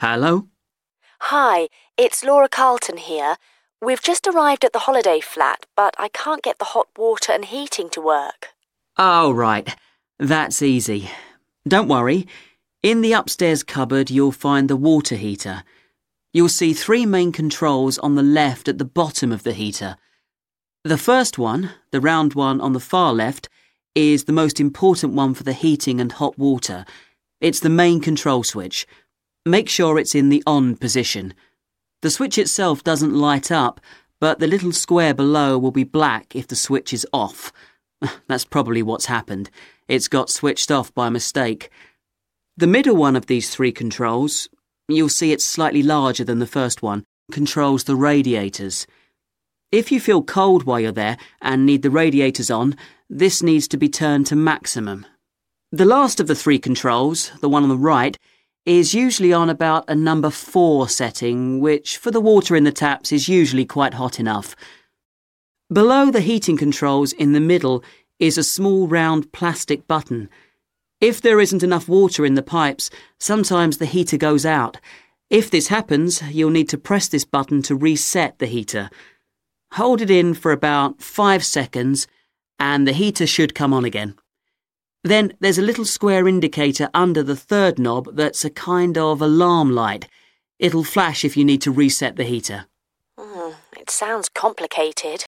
Hello? Hi, it's Laura Carlton here. We've just arrived at the holiday flat, but I can't get the hot water and heating to work. Oh, right. That's easy. Don't worry. In the upstairs cupboard, you'll find the water heater. You'll see three main controls on the left at the bottom of the heater. The first one, the round one on the far left, is the most important one for the heating and hot water. It's the main control switch. Make sure it's in the on position. The switch itself doesn't light up, but the little square below will be black if the switch is off. That's probably what's happened. It's got switched off by mistake. The middle one of these three controls, you'll see it's slightly larger than the first one, controls the radiators. If you feel cold while you're there and need the radiators on, this needs to be turned to maximum. The last of the three controls, the one on the right, is usually on about a number 4 setting, which for the water in the taps is usually quite hot enough. Below the heating controls in the middle is a small round plastic button. If there isn't enough water in the pipes, sometimes the heater goes out. If this happens, you'll need to press this button to reset the heater. Hold it in for about five seconds and the heater should come on again. Then there's a little square indicator under the third knob that's a kind of alarm light. It'll flash if you need to reset the heater. Mm, it sounds complicated.